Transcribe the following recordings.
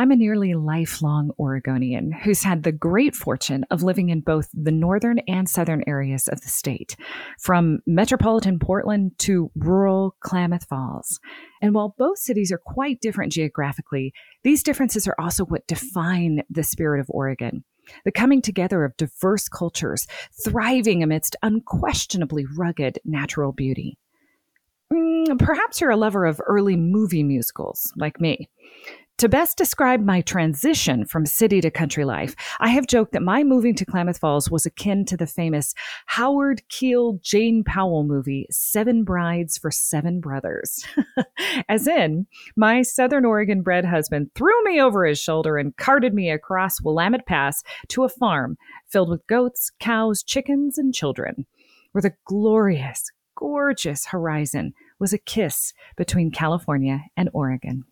I'm a nearly lifelong Oregonian who's had the great fortune of living in both the northern and southern areas of the state, from metropolitan Portland to rural Klamath Falls. And while both cities are quite different geographically, these differences are also what define the spirit of Oregon. The coming together of diverse cultures, thriving amidst unquestionably rugged natural beauty. Mm, perhaps you're a lover of early movie musicals, like me. To best describe my transition from city to country life, I have joked that my moving to Klamath Falls was akin to the famous Howard Keel Jane Powell movie, Seven Brides for Seven Brothers. As in, my Southern Oregon bred husband threw me over his shoulder and carted me across Willamette Pass to a farm filled with goats, cows, chickens, and children, where the glorious, gorgeous horizon was a kiss between California and Oregon.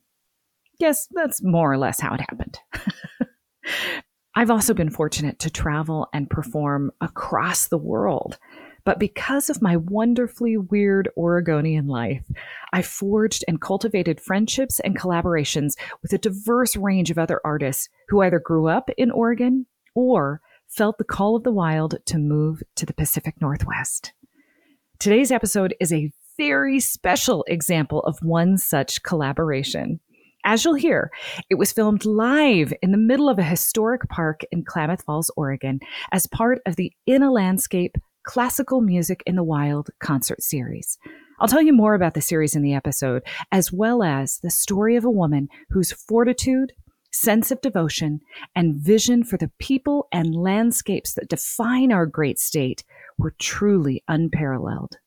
Yes, that's more or less how it happened. I've also been fortunate to travel and perform across the world. But because of my wonderfully weird Oregonian life, I forged and cultivated friendships and collaborations with a diverse range of other artists who either grew up in Oregon or felt the call of the wild to move to the Pacific Northwest. Today's episode is a very special example of one such collaboration. As you'll hear, it was filmed live in the middle of a historic park in Klamath Falls, Oregon, as part of the In a Landscape Classical Music in the Wild concert series. I'll tell you more about the series in the episode, as well as the story of a woman whose fortitude, sense of devotion, and vision for the people and landscapes that define our great state were truly unparalleled.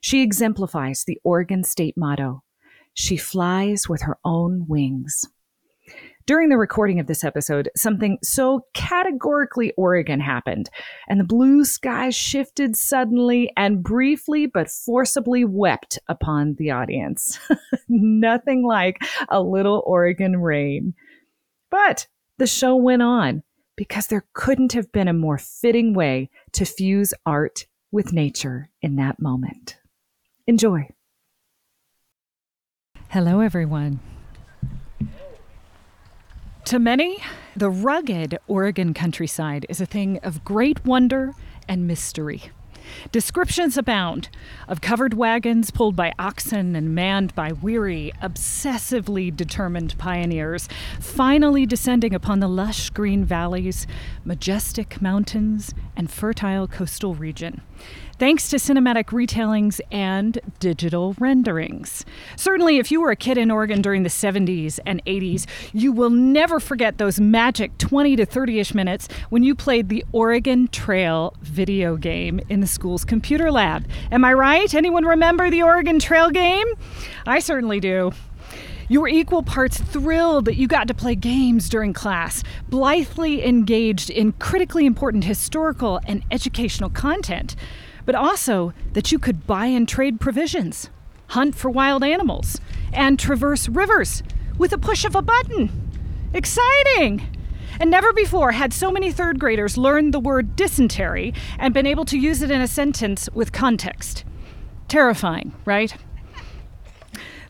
She exemplifies the Oregon state motto she flies with her own wings. During the recording of this episode, something so categorically Oregon happened, and the blue sky shifted suddenly and briefly but forcibly wept upon the audience. Nothing like a little Oregon rain. But the show went on, because there couldn't have been a more fitting way to fuse art with nature in that moment. Enjoy. Hello, everyone. To many, the rugged Oregon countryside is a thing of great wonder and mystery. Descriptions abound of covered wagons pulled by oxen and manned by weary, obsessively determined pioneers, finally descending upon the lush green valleys, majestic mountains, and fertile coastal region thanks to cinematic retellings and digital renderings. Certainly, if you were a kid in Oregon during the 70s and 80s, you will never forget those magic 20 to 30 ish minutes when you played the Oregon Trail video game in the school's computer lab. Am I right? Anyone remember the Oregon Trail game? I certainly do. You were equal parts thrilled that you got to play games during class, blithely engaged in critically important historical and educational content but also that you could buy and trade provisions, hunt for wild animals, and traverse rivers with a push of a button. Exciting! And never before had so many third graders learned the word dysentery and been able to use it in a sentence with context. Terrifying, right?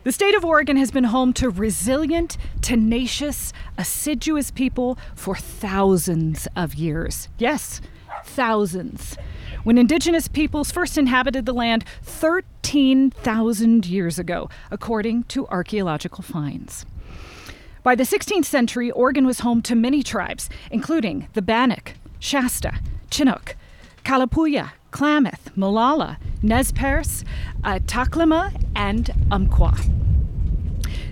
The state of Oregon has been home to resilient, tenacious, assiduous people for thousands of years. Yes, thousands when indigenous peoples first inhabited the land 13,000 years ago, according to archaeological finds. By the 16th century, Oregon was home to many tribes, including the Bannock, Shasta, Chinook, Kalapuya, Klamath, Molalla, Nez Perce, uh, Takelma, and Umpqua.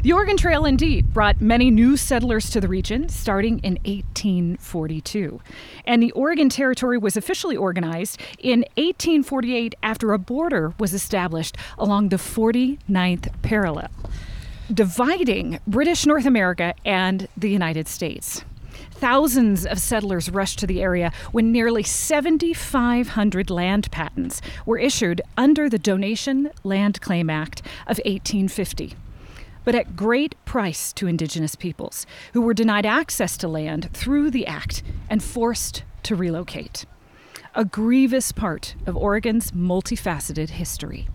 The Oregon Trail indeed brought many new settlers to the region starting in 1842. And the Oregon Territory was officially organized in 1848 after a border was established along the 49th parallel, dividing British North America and the United States. Thousands of settlers rushed to the area when nearly 7,500 land patents were issued under the Donation Land Claim Act of 1850 but at great price to Indigenous peoples, who were denied access to land through the Act and forced to relocate. A grievous part of Oregon's multifaceted history.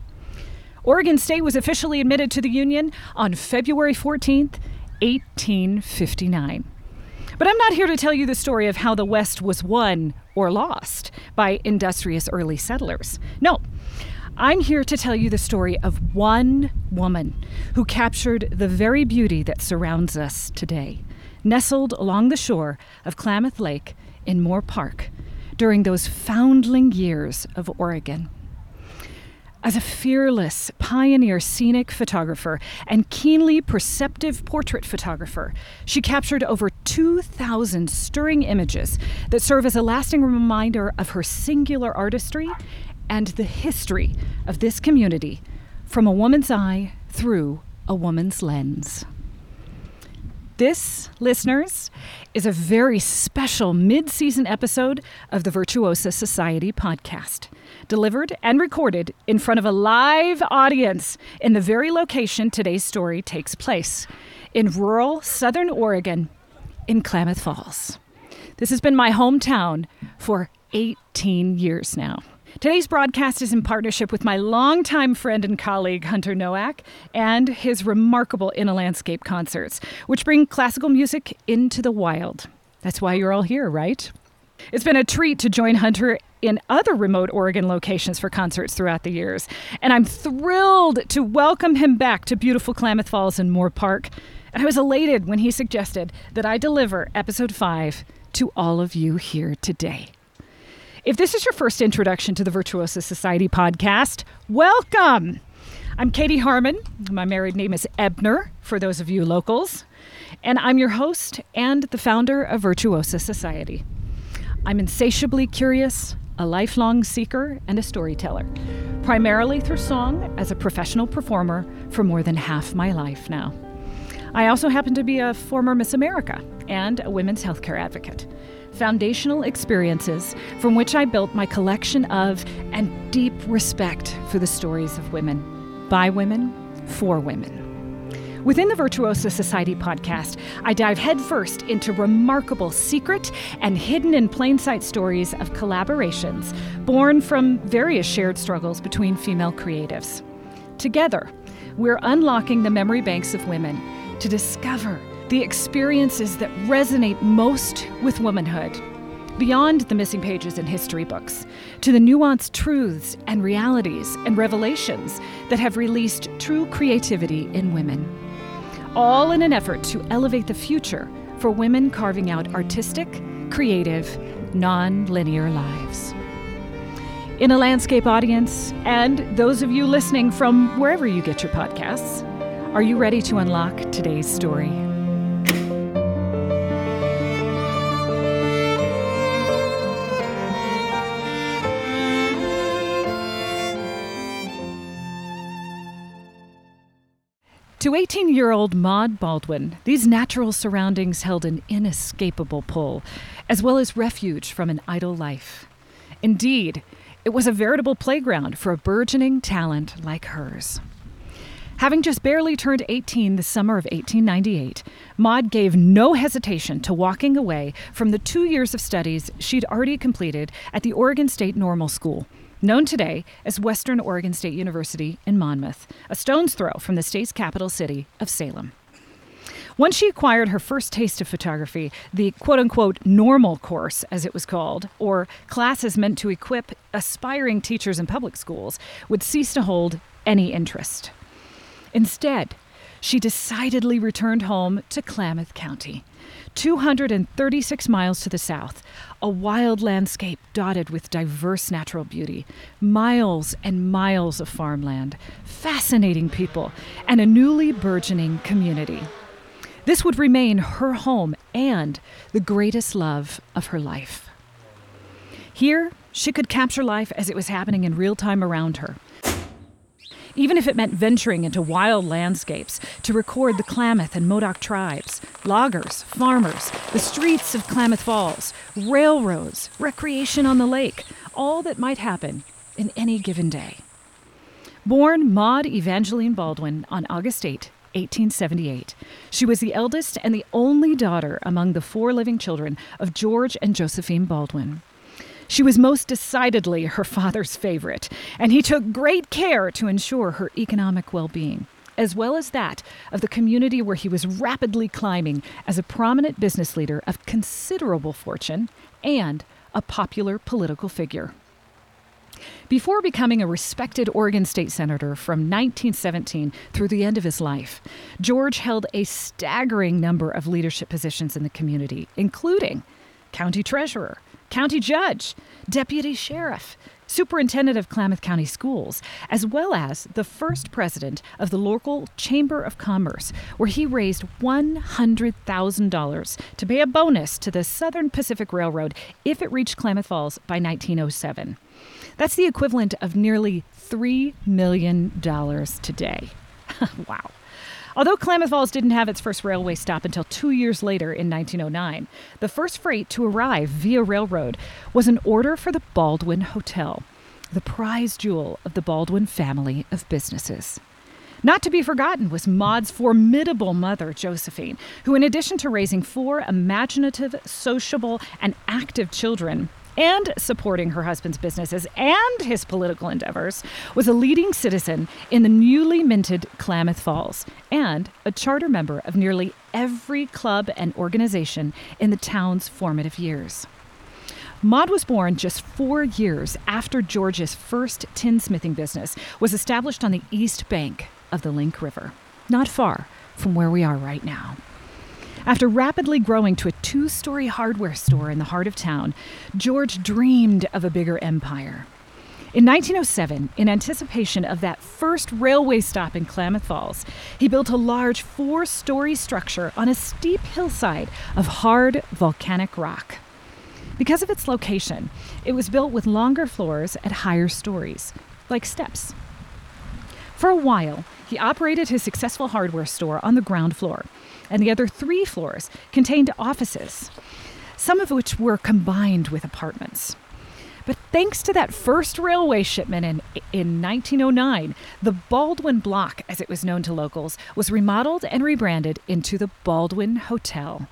Oregon State was officially admitted to the Union on February 14, 1859. But I'm not here to tell you the story of how the West was won or lost by industrious early settlers. No, I'm here to tell you the story of one woman who captured the very beauty that surrounds us today, nestled along the shore of Klamath Lake in Moore Park during those foundling years of Oregon. As a fearless pioneer scenic photographer and keenly perceptive portrait photographer, she captured over 2,000 stirring images that serve as a lasting reminder of her singular artistry and the history of this community from a woman's eye through a woman's lens. This, listeners, is a very special mid season episode of the Virtuosa Society podcast, delivered and recorded in front of a live audience in the very location today's story takes place in rural southern Oregon in Klamath Falls. This has been my hometown for 18 years now. Today's broadcast is in partnership with my longtime friend and colleague, Hunter Noack, and his remarkable In a Landscape concerts, which bring classical music into the wild. That's why you're all here, right? It's been a treat to join Hunter in other remote Oregon locations for concerts throughout the years, and I'm thrilled to welcome him back to beautiful Klamath Falls and Moore Park. And I was elated when he suggested that I deliver episode 5 to all of you here today. If this is your first introduction to the Virtuosa Society podcast, welcome. I'm Katie Harman. My married name is Ebner, for those of you locals. And I'm your host and the founder of Virtuosa Society. I'm insatiably curious, a lifelong seeker, and a storyteller, primarily through song as a professional performer for more than half my life now. I also happen to be a former Miss America and a women's healthcare advocate foundational experiences from which I built my collection of and deep respect for the stories of women, by women, for women. Within the Virtuosa Society podcast, I dive headfirst into remarkable secret and hidden in plain sight stories of collaborations born from various shared struggles between female creatives. Together, we're unlocking the memory banks of women to discover the experiences that resonate most with womanhood, beyond the missing pages in history books, to the nuanced truths and realities and revelations that have released true creativity in women. All in an effort to elevate the future for women carving out artistic, creative, non linear lives. In a landscape audience, and those of you listening from wherever you get your podcasts, are you ready to unlock today's story? To 18 year old Maud Baldwin, these natural surroundings held an inescapable pull, as well as refuge from an idle life. Indeed, it was a veritable playground for a burgeoning talent like hers. Having just barely turned 18 the summer of 1898, Maud gave no hesitation to walking away from the two years of studies she'd already completed at the Oregon State Normal School known today as Western Oregon State University in Monmouth, a stone's throw from the state's capital city of Salem. Once she acquired her first taste of photography, the quote unquote normal course, as it was called, or classes meant to equip aspiring teachers in public schools, would cease to hold any interest. Instead, she decidedly returned home to Klamath County, 236 miles to the south, a wild landscape dotted with diverse natural beauty, miles and miles of farmland, fascinating people, and a newly burgeoning community. This would remain her home and the greatest love of her life. Here, she could capture life as it was happening in real time around her even if it meant venturing into wild landscapes to record the Klamath and Modoc tribes, loggers, farmers, the streets of Klamath Falls, railroads, recreation on the lake, all that might happen in any given day. Born Maud Evangeline Baldwin on August 8, 1878. She was the eldest and the only daughter among the four living children of George and Josephine Baldwin. She was most decidedly her father's favorite, and he took great care to ensure her economic well being. as well as that of the community where he was rapidly climbing as a prominent business leader of considerable fortune and a popular political figure. Before becoming a respected Oregon State Senator from 1917 through the end of his life, George held a staggering number of leadership positions in the community, including county treasurer, county judge, deputy sheriff, superintendent of Klamath County Schools, as well as the first president of the local Chamber of Commerce, where he raised $100,000 to pay a bonus to the Southern Pacific Railroad if it reached Klamath Falls by 1907. That's the equivalent of nearly $3 million today. wow. Although Klamath Falls didn't have its first railway stop until two years later in 1909, the first freight to arrive via railroad was an order for the Baldwin Hotel, the prize jewel of the Baldwin family of businesses. Not to be forgotten was Maud's formidable mother, Josephine, who, in addition to raising four imaginative, sociable, and active children, and supporting her husband's businesses and his political endeavors, was a leading citizen in the newly minted Klamath Falls and a charter member of nearly every club and organization in the town's formative years. Maud was born just four years after George's first tinsmithing business was established on the east bank of the Link River, not far from where we are right now. After rapidly growing to a two story hardware store in the heart of town, George dreamed of a bigger empire. In 1907, in anticipation of that first railway stop in Klamath Falls, he built a large four story structure on a steep hillside of hard volcanic rock. Because of its location, it was built with longer floors at higher stories, like steps. For a while, he operated his successful hardware store on the ground floor, and the other three floors contained offices, some of which were combined with apartments. But thanks to that first railway shipment in, in 1909, the Baldwin Block, as it was known to locals, was remodeled and rebranded into the Baldwin Hotel,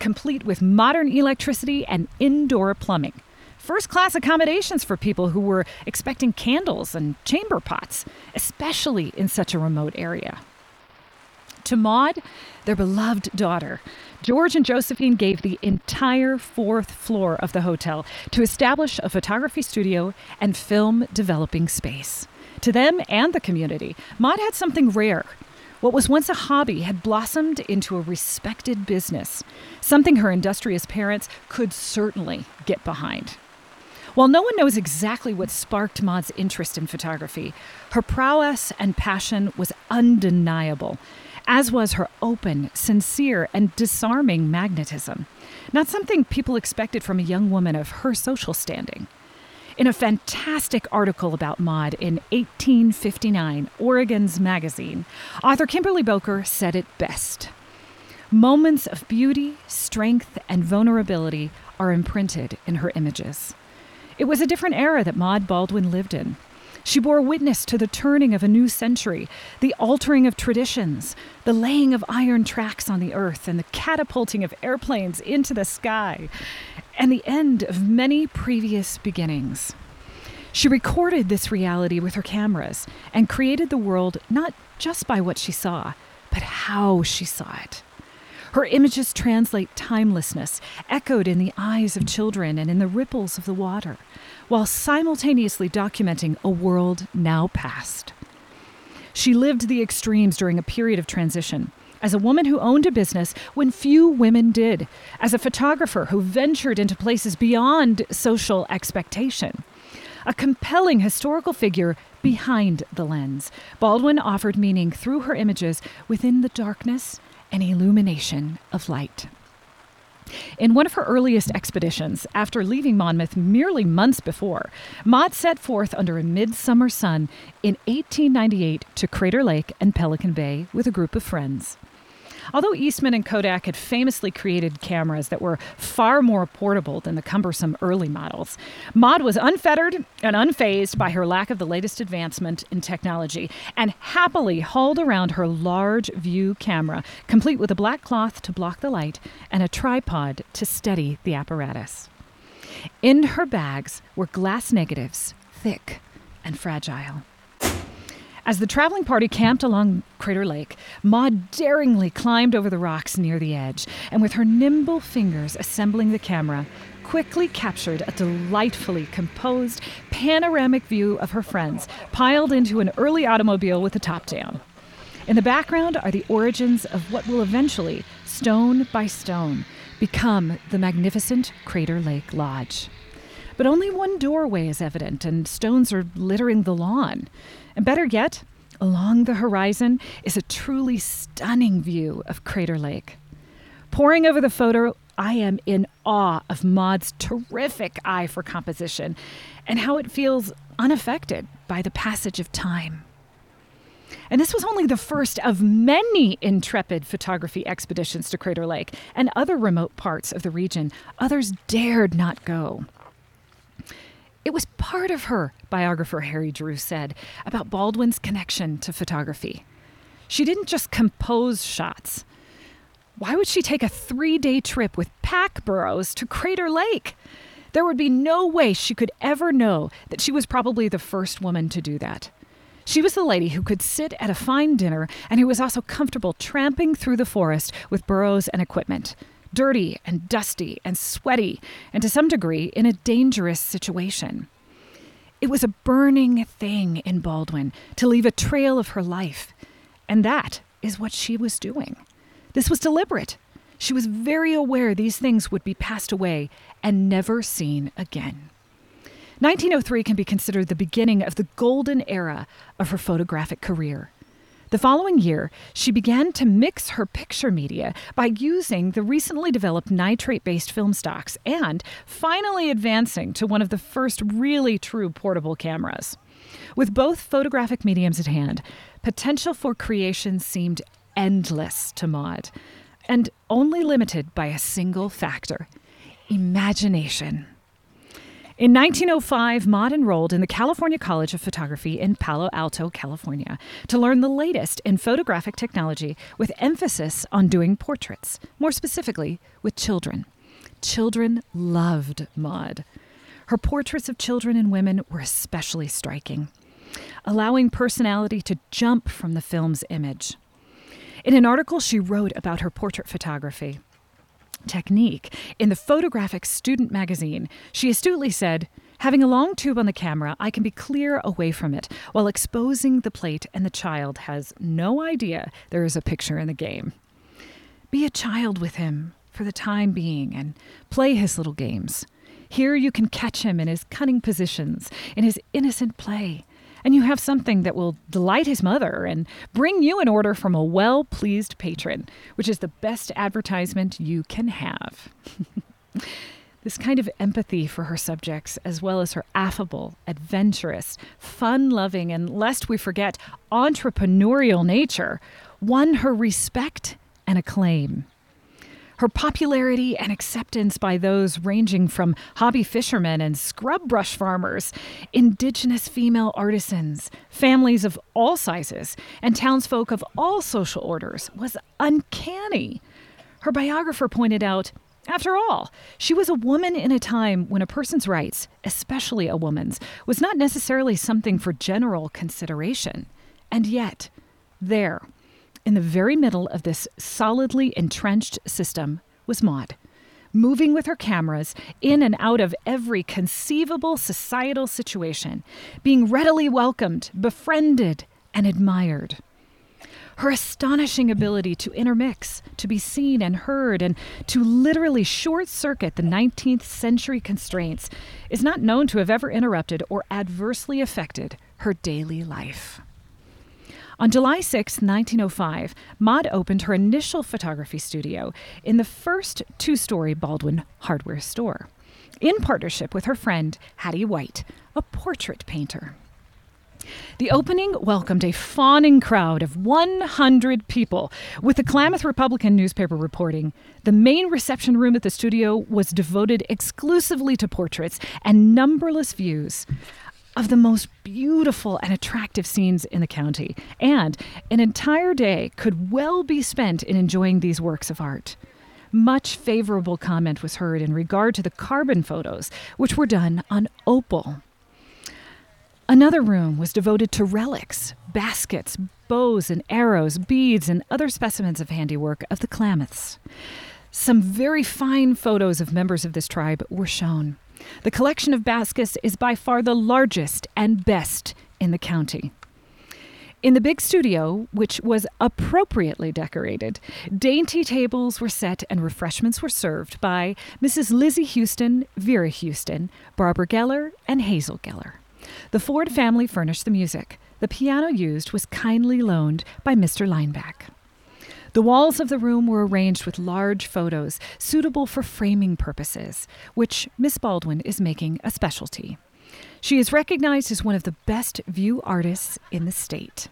complete with modern electricity and indoor plumbing. First class accommodations for people who were expecting candles and chamber pots, especially in such a remote area. To Maud, their beloved daughter, George and Josephine gave the entire fourth floor of the hotel to establish a photography studio and film developing space. To them and the community, Maud had something rare. What was once a hobby had blossomed into a respected business, something her industrious parents could certainly get behind. While no one knows exactly what sparked Maud's interest in photography, her prowess and passion was undeniable as was her open, sincere, and disarming magnetism. Not something people expected from a young woman of her social standing. In a fantastic article about Maud in 1859, Oregon's Magazine, author Kimberly Bowker said it best. Moments of beauty, strength, and vulnerability are imprinted in her images. It was a different era that Maud Baldwin lived in. She bore witness to the turning of a new century, the altering of traditions, the laying of iron tracks on the earth, and the catapulting of airplanes into the sky, and the end of many previous beginnings. She recorded this reality with her cameras and created the world not just by what she saw, but how she saw it. Her images translate timelessness, echoed in the eyes of children and in the ripples of the water while simultaneously documenting a world now past. She lived the extremes during a period of transition. As a woman who owned a business when few women did, as a photographer who ventured into places beyond social expectation, a compelling historical figure behind the lens, Baldwin offered meaning through her images within the darkness and illumination of light. In one of her earliest expeditions, after leaving Monmouth merely months before, Maud set forth under a midsummer sun in 1898 to Crater Lake and Pelican Bay with a group of friends. Although Eastman and Kodak had famously created cameras that were far more portable than the cumbersome early models, Maud was unfettered and unfazed by her lack of the latest advancement in technology and happily hauled around her large view camera, complete with a black cloth to block the light and a tripod to steady the apparatus. In her bags were glass negatives, thick and fragile. As the traveling party camped along Crater Lake, Maud daringly climbed over the rocks near the edge, and with her nimble fingers assembling the camera, quickly captured a delightfully composed panoramic view of her friends piled into an early automobile with the top down. In the background are the origins of what will eventually, stone by stone, become the magnificent Crater Lake Lodge. But only one doorway is evident, and stones are littering the lawn. And better yet, along the horizon is a truly stunning view of Crater Lake. Poring over the photo, I am in awe of Maud's terrific eye for composition and how it feels unaffected by the passage of time. And this was only the first of many intrepid photography expeditions to Crater Lake and other remote parts of the region. Others dared not go. It was part of her, biographer Harry Drew said, about Baldwin's connection to photography. She didn't just compose shots. Why would she take a three day trip with pack burros to Crater Lake? There would be no way she could ever know that she was probably the first woman to do that. She was the lady who could sit at a fine dinner and who was also comfortable tramping through the forest with burros and equipment dirty and dusty and sweaty, and to some degree in a dangerous situation. It was a burning thing in Baldwin to leave a trail of her life, and that is what she was doing. This was deliberate. She was very aware these things would be passed away and never seen again. 1903 can be considered the beginning of the golden era of her photographic career. The following year, she began to mix her picture media by using the recently developed nitrate based film stocks and finally advancing to one of the first really true portable cameras. With both photographic mediums at hand, potential for creation seemed endless to Maud, and only limited by a single factor imagination. In 1905, Maud enrolled in the California College of Photography in Palo Alto, California, to learn the latest in photographic technology with emphasis on doing portraits, more specifically with children. Children loved Maud. Her portraits of children and women were especially striking, allowing personality to jump from the film's image. In an article she wrote about her portrait photography, technique. In the photographic student magazine, she astutely said, Having a long tube on the camera, I can be clear away from it while exposing the plate, and the child has no idea there is a picture in the game. Be a child with him for the time being and play his little games. Here you can catch him in his cunning positions, in his innocent play, and you have something that will delight his mother and bring you an order from a well pleased patron, which is the best advertisement you can have. this kind of empathy for her subjects, as well as her affable, adventurous, fun loving, and lest we forget, entrepreneurial nature, won her respect and acclaim. Her popularity and acceptance by those ranging from hobby fishermen and scrub brush farmers, indigenous female artisans, families of all sizes, and townsfolk of all social orders was uncanny. Her biographer pointed out after all, she was a woman in a time when a person's rights, especially a woman's, was not necessarily something for general consideration. And yet, there, in the very middle of this solidly entrenched system was Maud, moving with her cameras in and out of every conceivable societal situation, being readily welcomed, befriended, and admired. Her astonishing ability to intermix, to be seen and heard, and to literally short circuit the 19th century constraints is not known to have ever interrupted or adversely affected her daily life. On July 6, 1905, Maud opened her initial photography studio in the first two story Baldwin hardware store, in partnership with her friend Hattie White, a portrait painter. The opening welcomed a fawning crowd of 100 people, with the Klamath Republican newspaper reporting the main reception room at the studio was devoted exclusively to portraits and numberless views of the most beautiful and attractive scenes in the county, and an entire day could well be spent in enjoying these works of art. Much favorable comment was heard in regard to the carbon photos, which were done on opal. Another room was devoted to relics, baskets, bows and arrows, beads, and other specimens of handiwork of the Klamaths. Some very fine photos of members of this tribe were shown. The collection of baskets is by far the largest and best in the county. In the big studio, which was appropriately decorated, dainty tables were set and refreshments were served by Mrs. Lizzie Houston, Vera Houston, Barbara Geller, and Hazel Geller. The Ford family furnished the music. The piano used was kindly loaned by Mr. Lineback. The walls of the room were arranged with large photos suitable for framing purposes, which Miss Baldwin is making a specialty. She is recognized as one of the best view artists in the state.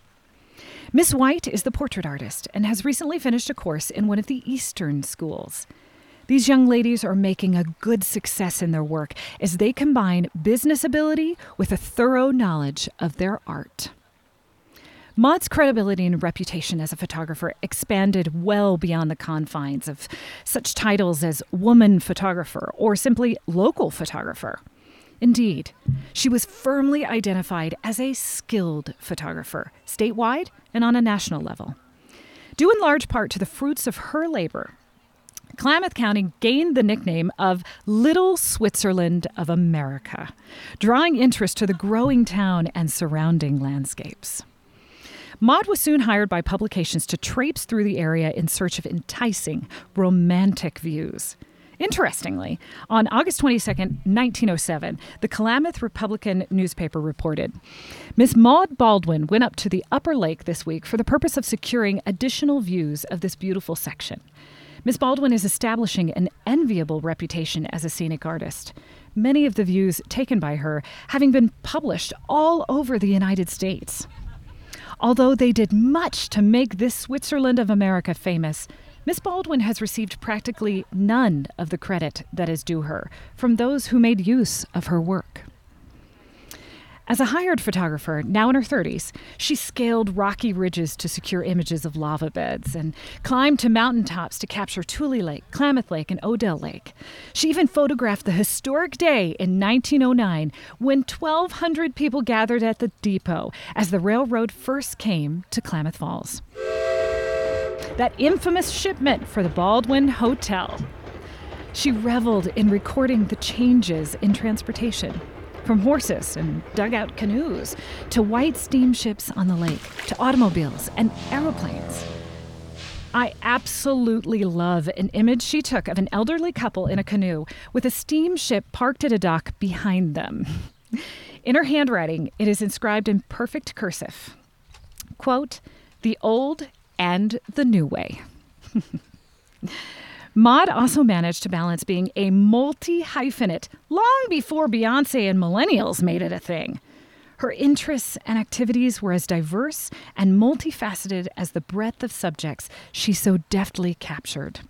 Miss White is the portrait artist and has recently finished a course in one of the Eastern schools. These young ladies are making a good success in their work as they combine business ability with a thorough knowledge of their art. Maud's credibility and reputation as a photographer expanded well beyond the confines of such titles as woman photographer or simply local photographer. Indeed, she was firmly identified as a skilled photographer, statewide and on a national level. Due in large part to the fruits of her labor, Klamath County gained the nickname of Little Switzerland of America, drawing interest to the growing town and surrounding landscapes. Maud was soon hired by publications to traipse through the area in search of enticing, romantic views. Interestingly, on August 22, 1907, the Klamath Republican newspaper reported Miss Maud Baldwin went up to the upper lake this week for the purpose of securing additional views of this beautiful section. Miss Baldwin is establishing an enviable reputation as a scenic artist. Many of the views taken by her having been published all over the United States. Although they did much to make this Switzerland of America famous, Miss Baldwin has received practically none of the credit that is due her from those who made use of her work. As a hired photographer, now in her 30s, she scaled rocky ridges to secure images of lava beds and climbed to mountaintops to capture Tule Lake, Klamath Lake, and Odell Lake. She even photographed the historic day in 1909 when 1,200 people gathered at the depot as the railroad first came to Klamath Falls. That infamous shipment for the Baldwin Hotel. She reveled in recording the changes in transportation from horses and dugout canoes to white steamships on the lake to automobiles and aeroplanes. I absolutely love an image she took of an elderly couple in a canoe with a steamship parked at a dock behind them. In her handwriting, it is inscribed in perfect cursive quote, the old and the new way. Maud also managed to balance being a multi hyphenate long before Beyonce and millennials made it a thing. Her interests and activities were as diverse and multifaceted as the breadth of subjects she so deftly captured.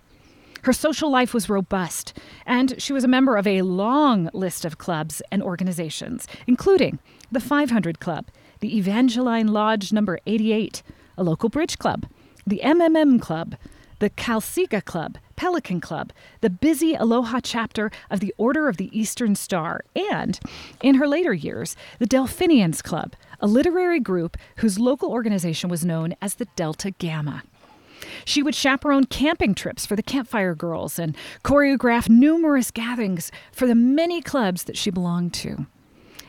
Her social life was robust, and she was a member of a long list of clubs and organizations, including the 500 Club, the Evangeline Lodge Number 88, a local bridge club, the MMM Club, the Calciga Club, Pelican Club, the busy Aloha chapter of the Order of the Eastern Star, and, in her later years, the Delphinians Club, a literary group whose local organization was known as the Delta Gamma. She would chaperone camping trips for the Campfire Girls and choreograph numerous gatherings for the many clubs that she belonged to.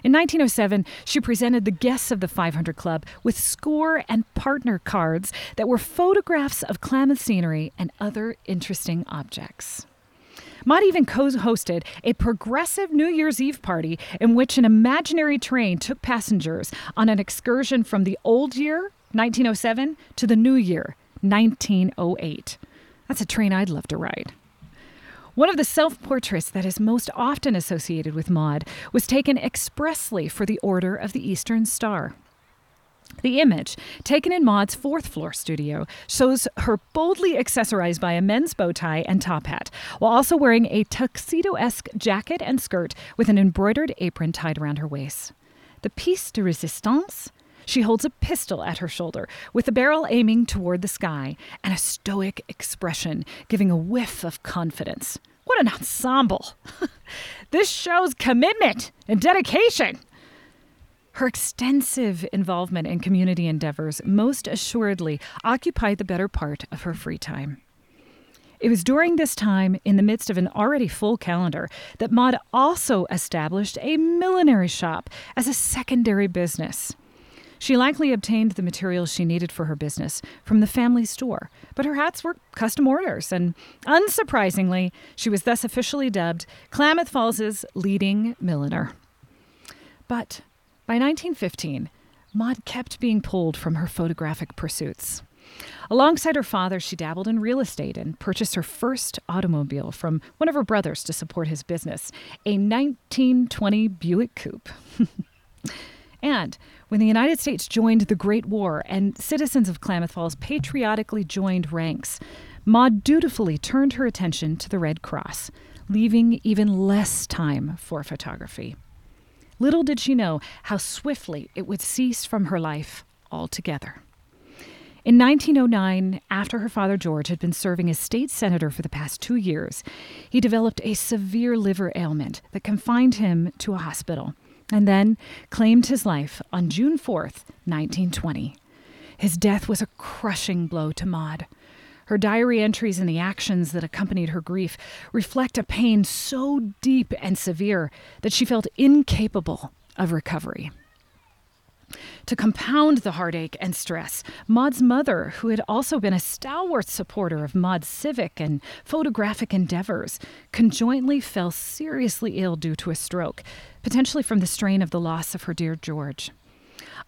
In 1907, she presented the guests of the 500 Club with score and partner cards that were photographs of Klamath scenery and other interesting objects. Maud even co hosted a progressive New Year's Eve party in which an imaginary train took passengers on an excursion from the old year, 1907, to the new year, 1908. That's a train I'd love to ride. One of the self portraits that is most often associated with Maud was taken expressly for the Order of the Eastern Star. The image, taken in Maud's fourth floor studio, shows her boldly accessorized by a men's bow tie and top hat, while also wearing a tuxedo esque jacket and skirt with an embroidered apron tied around her waist. The piece de resistance she holds a pistol at her shoulder, with the barrel aiming toward the sky, and a stoic expression giving a whiff of confidence. What an ensemble! this shows commitment and dedication. Her extensive involvement in community endeavors most assuredly occupied the better part of her free time. It was during this time, in the midst of an already full calendar, that Maud also established a millinery shop as a secondary business. She likely obtained the materials she needed for her business from the family store, but her hats were custom orders, and unsurprisingly, she was thus officially dubbed Klamath Falls's leading milliner. But by 1915, Maud kept being pulled from her photographic pursuits. Alongside her father, she dabbled in real estate and purchased her first automobile from one of her brothers to support his business, a 1920 Buick Coupe. and when the United States joined the Great War and citizens of Klamath Falls patriotically joined ranks, Maud dutifully turned her attention to the Red Cross, leaving even less time for photography. Little did she know how swiftly it would cease from her life altogether. In 1909, after her father George had been serving as state senator for the past two years, he developed a severe liver ailment that confined him to a hospital and then claimed his life on June 4th, 1920. His death was a crushing blow to Maud. Her diary entries and the actions that accompanied her grief reflect a pain so deep and severe that she felt incapable of recovery. To compound the heartache and stress, Maud's mother, who had also been a stalwart supporter of Maud's civic and photographic endeavors, conjointly fell seriously ill due to a stroke, potentially from the strain of the loss of her dear George.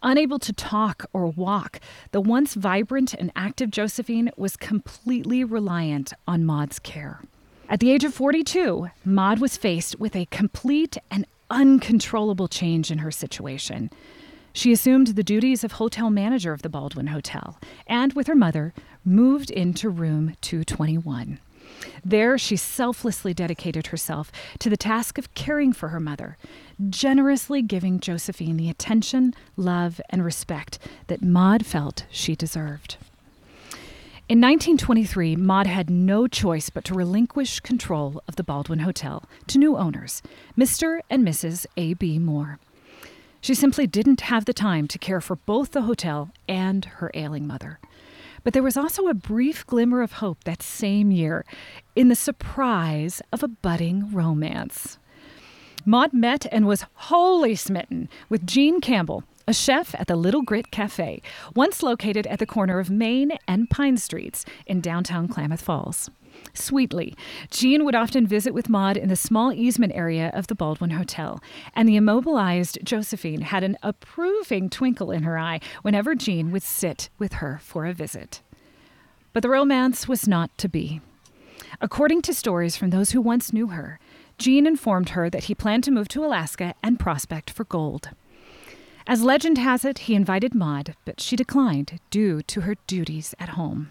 Unable to talk or walk, the once vibrant and active Josephine was completely reliant on Maud's care. At the age of 42, Maud was faced with a complete and uncontrollable change in her situation. She assumed the duties of hotel manager of the Baldwin Hotel and, with her mother, moved into room 221. There, she selflessly dedicated herself to the task of caring for her mother, generously giving Josephine the attention, love, and respect that Maud felt she deserved. In 1923, Maud had no choice but to relinquish control of the Baldwin Hotel to new owners, Mr. and Mrs. A.B. Moore. She simply didn't have the time to care for both the hotel and her ailing mother. But there was also a brief glimmer of hope that same year in the surprise of a budding romance. Maud met and was wholly smitten with Jean Campbell, a chef at the Little Grit Cafe, once located at the corner of Main and Pine Streets in downtown Klamath Falls sweetly. Jean would often visit with Maud in the small easement area of the Baldwin Hotel, and the immobilized Josephine had an approving twinkle in her eye whenever Jean would sit with her for a visit. But the romance was not to be. According to stories from those who once knew her, Jean informed her that he planned to move to Alaska and prospect for gold. As legend has it, he invited Maud, but she declined due to her duties at home.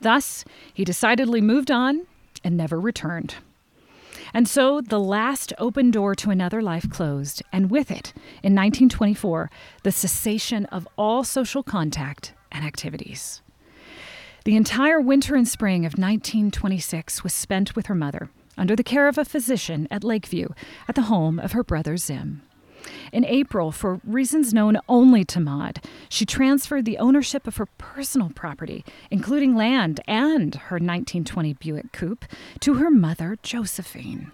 Thus, he decidedly moved on and never returned. And so the last open door to another life closed, and with it, in 1924, the cessation of all social contact and activities. The entire winter and spring of 1926 was spent with her mother, under the care of a physician at Lakeview, at the home of her brother Zim. In April, for reasons known only to Maud, she transferred the ownership of her personal property, including land and her 1920 Buick Coupe, to her mother, Josephine.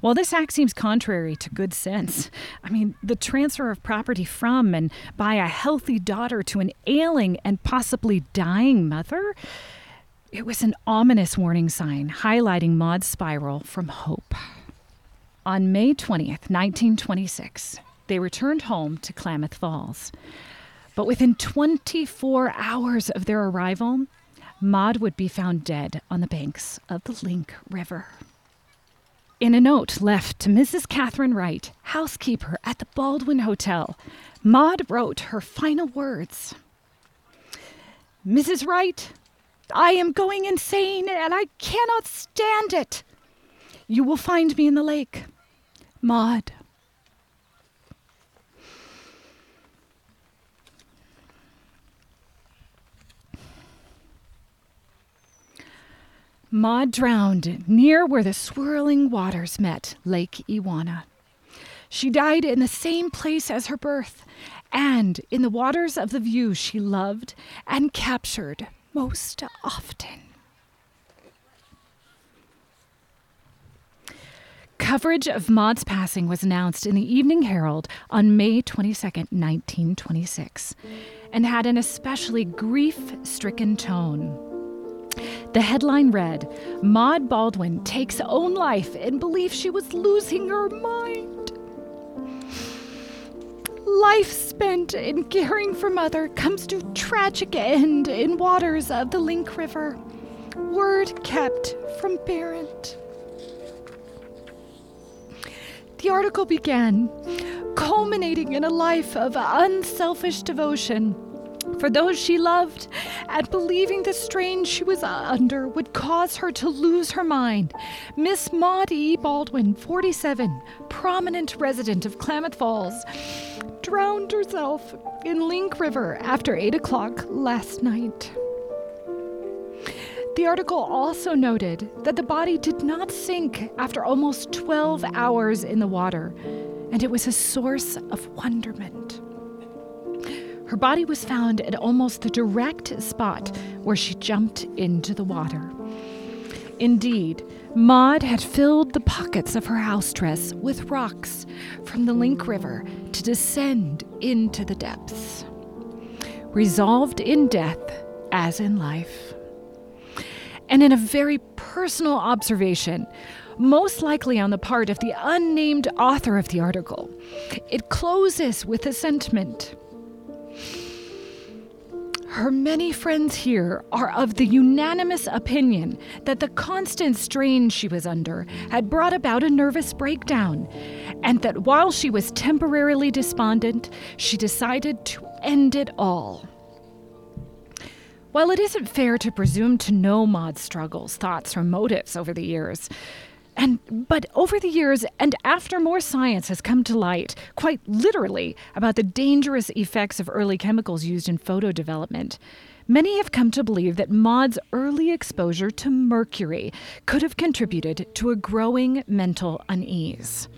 While this act seems contrary to good sense, I mean, the transfer of property from and by a healthy daughter to an ailing and possibly dying mother, it was an ominous warning sign highlighting Maud's spiral from hope. On May 20th, 1926, they returned home to Klamath Falls. But within 24 hours of their arrival, Maud would be found dead on the banks of the Link River. In a note left to Mrs. Catherine Wright, housekeeper at the Baldwin Hotel, Maud wrote her final words Mrs. Wright, I am going insane and I cannot stand it. You will find me in the lake. Maud. Maud drowned near where the swirling waters met Lake Ewauna. She died in the same place as her birth, and in the waters of the view she loved and captured most often. Coverage of Maud's passing was announced in the Evening Herald on May 22, 1926, and had an especially grief stricken tone. The headline read Maud Baldwin takes own life in belief she was losing her mind. Life spent in caring for mother comes to tragic end in waters of the Link River. Word kept from parent. The article began, culminating in a life of unselfish devotion for those she loved, and believing the strain she was under would cause her to lose her mind. Miss Maud E. Baldwin, 47, prominent resident of Klamath Falls, drowned herself in Link River after 8 o'clock last night. The article also noted that the body did not sink after almost 12 hours in the water, and it was a source of wonderment. Her body was found at almost the direct spot where she jumped into the water. Indeed, Maud had filled the pockets of her house dress with rocks from the Link River to descend into the depths. Resolved in death as in life. And in a very personal observation, most likely on the part of the unnamed author of the article, it closes with a sentiment her many friends here are of the unanimous opinion that the constant strain she was under had brought about a nervous breakdown, and that while she was temporarily despondent, she decided to end it all. While it isn't fair to presume to know Maud's struggles, thoughts, or motives over the years, and but over the years and after more science has come to light, quite literally, about the dangerous effects of early chemicals used in photo development, many have come to believe that Maud's early exposure to mercury could have contributed to a growing mental unease.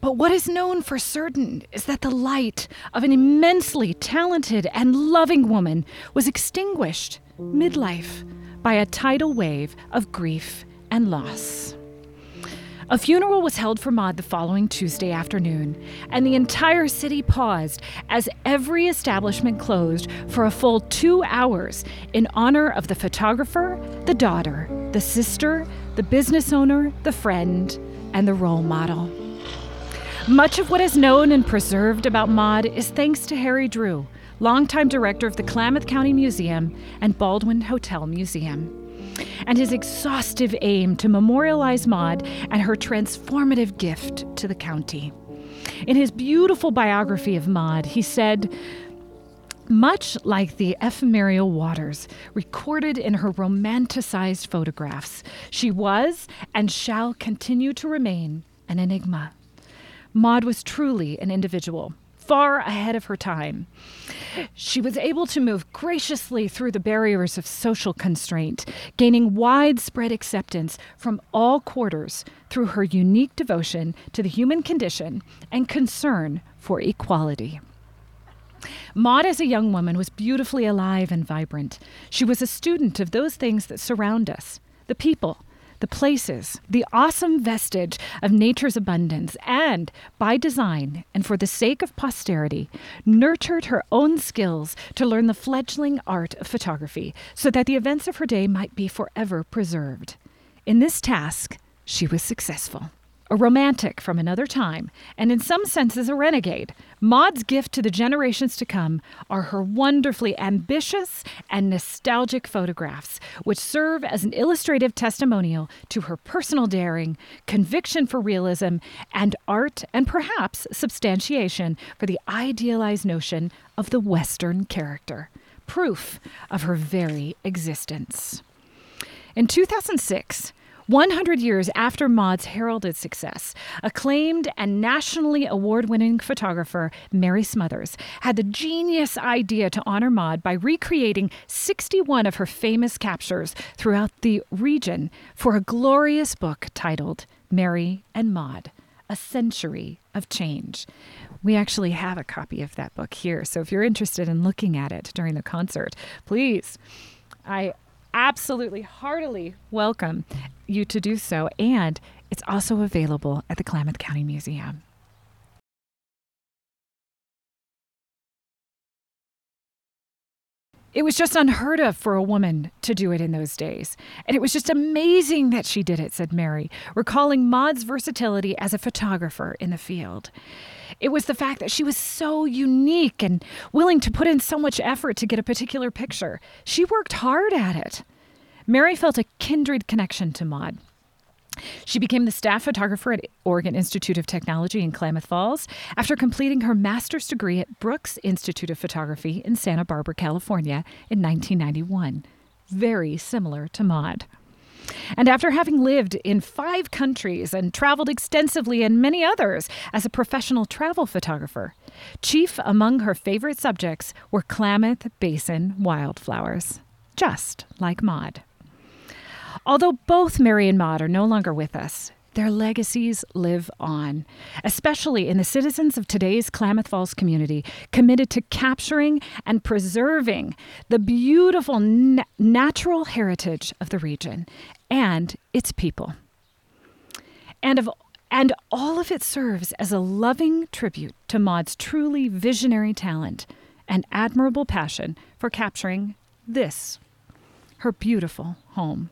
But what is known for certain is that the light of an immensely talented and loving woman was extinguished midlife by a tidal wave of grief and loss. A funeral was held for Maud the following Tuesday afternoon, and the entire city paused as every establishment closed for a full two hours in honor of the photographer, the daughter, the sister, the business owner, the friend, and the role model. Much of what is known and preserved about Maud is thanks to Harry Drew, longtime director of the Klamath County Museum and Baldwin Hotel Museum and his exhaustive aim to memorialize Maud and her transformative gift to the county. In his beautiful biography of Maud, he said, much like the ephemeral waters recorded in her romanticized photographs, she was and shall continue to remain an enigma. Maud was truly an individual, far ahead of her time. She was able to move graciously through the barriers of social constraint, gaining widespread acceptance from all quarters through her unique devotion to the human condition and concern for equality. Maud, as a young woman, was beautifully alive and vibrant. She was a student of those things that surround us the people, the places, the awesome vestige of nature's abundance, and, by design and for the sake of posterity, nurtured her own skills to learn the fledgling art of photography so that the events of her day might be forever preserved. In this task, she was successful a romantic from another time, and in some senses a renegade, Maud's gift to the generations to come are her wonderfully ambitious and nostalgic photographs, which serve as an illustrative testimonial to her personal daring, conviction for realism, and art, and perhaps substantiation for the idealized notion of the Western character, proof of her very existence. In 2006, 100 years after Maud's heralded success, acclaimed and nationally award winning photographer Mary Smothers had the genius idea to honor Maud by recreating 61 of her famous captures throughout the region for a glorious book titled Mary and Maud, A Century of Change. We actually have a copy of that book here. So if you're interested in looking at it during the concert, please, I absolutely heartily welcome you to do so. And it's also available at the Klamath County Museum. It was just unheard of for a woman to do it in those days. And it was just amazing that she did it, said Mary, recalling Maud's versatility as a photographer in the field. It was the fact that she was so unique and willing to put in so much effort to get a particular picture. She worked hard at it. Mary felt a kindred connection to Maud. She became the staff photographer at Oregon Institute of Technology in Klamath Falls after completing her master's degree at Brooks Institute of Photography in Santa Barbara, California in 1991. Very similar to Maud. And after having lived in five countries and traveled extensively in many others as a professional travel photographer, chief among her favorite subjects were Klamath Basin wildflowers, just like Maud. Although both Mary and Maud are no longer with us, their legacies live on, especially in the citizens of today's Klamath Falls community committed to capturing and preserving the beautiful na- natural heritage of the region and its people. And of and all of it serves as a loving tribute to Maud's truly visionary talent and admirable passion for capturing this, her beautiful home.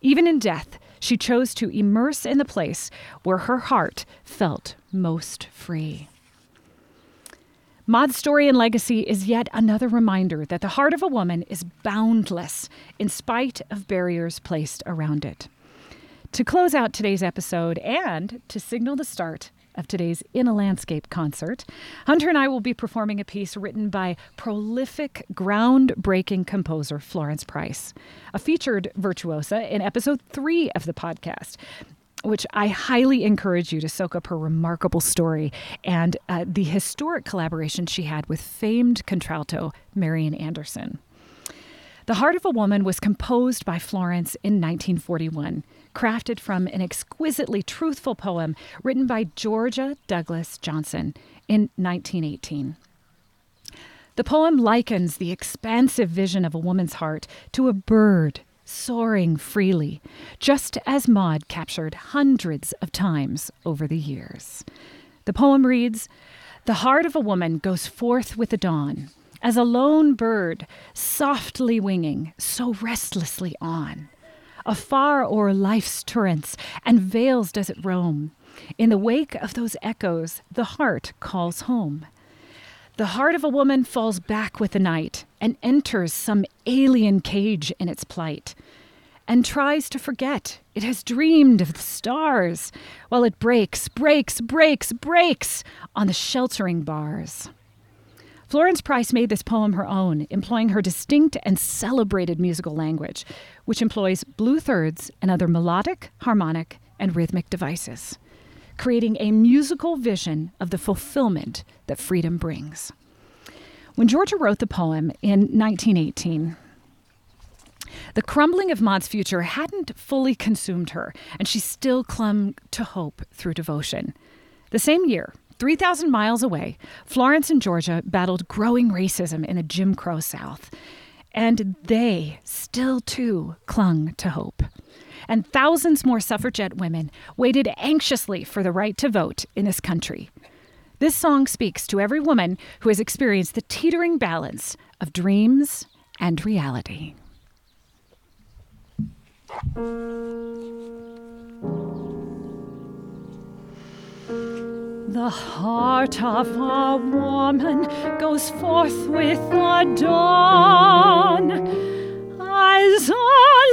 Even in death, she chose to immerse in the place where her heart felt most free. Maud's story and legacy is yet another reminder that the heart of a woman is boundless in spite of barriers placed around it. To close out today's episode and to signal the start of today's In a Landscape concert, Hunter and I will be performing a piece written by prolific, groundbreaking composer Florence Price, a featured virtuosa in episode three of the podcast which I highly encourage you to soak up her remarkable story and uh, the historic collaboration she had with famed contralto Marian Anderson. The Heart of a Woman was composed by Florence in 1941 crafted from an exquisitely truthful poem written by Georgia Douglas Johnson in 1918. The poem likens the expansive vision of a woman's heart to a bird soaring freely, just as Maud captured hundreds of times over the years. The poem reads The heart of a woman goes forth with the dawn, as a lone bird, softly winging, so restlessly on. Afar o'er life's torrents and vales does it roam. In the wake of those echoes, the heart calls home. The heart of a woman falls back with the night and enters some alien cage in its plight, and tries to forget it has dreamed of the stars, while it breaks, breaks, breaks, breaks on the sheltering bars. Florence Price made this poem her own, employing her distinct and celebrated musical language, which employs blue thirds and other melodic, harmonic, and rhythmic devices, creating a musical vision of the fulfillment that freedom brings. When Georgia wrote the poem in 1918, the crumbling of Maud's future hadn't fully consumed her, and she still clung to hope through devotion. The same year, 3,000 miles away, Florence and Georgia battled growing racism in the Jim Crow South. And they still, too, clung to hope. And thousands more suffragette women waited anxiously for the right to vote in this country. This song speaks to every woman who has experienced the teetering balance of dreams and reality. The heart of a woman goes forth with the dawn. As a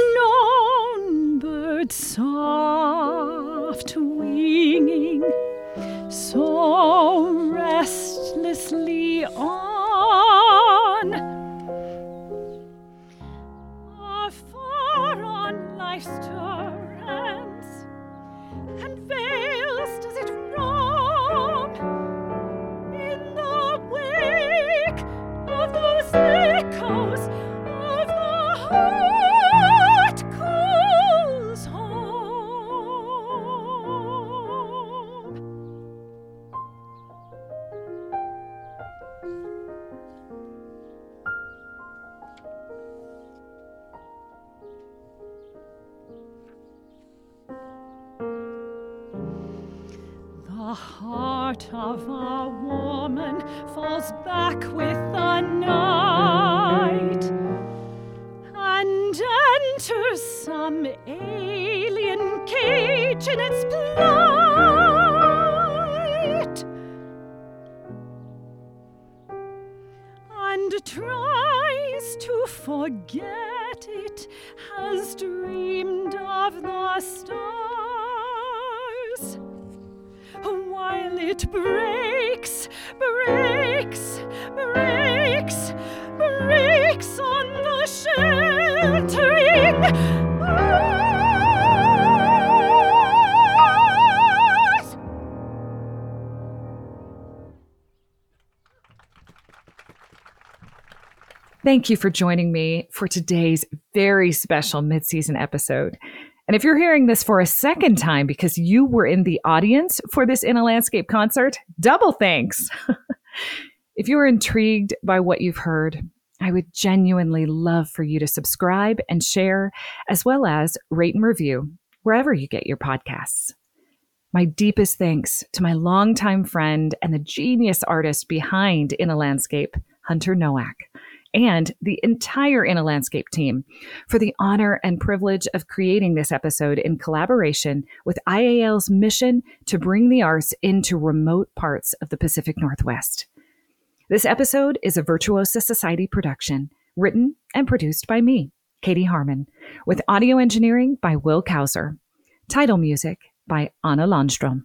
breaks, breaks, breaks, breaks on the sheltering. Thank you for joining me for today's very special mid-season episode. And if you're hearing this for a second time because you were in the audience for this In a Landscape concert, double thanks. if you are intrigued by what you've heard, I would genuinely love for you to subscribe and share, as well as rate and review wherever you get your podcasts. My deepest thanks to my longtime friend and the genius artist behind In a Landscape, Hunter Noack and the entire In a Landscape team for the honor and privilege of creating this episode in collaboration with IAL's mission to bring the arts into remote parts of the Pacific Northwest. This episode is a Virtuosa Society production, written and produced by me, Katie Harman, with audio engineering by Will Cowser. Title music by Anna Landström.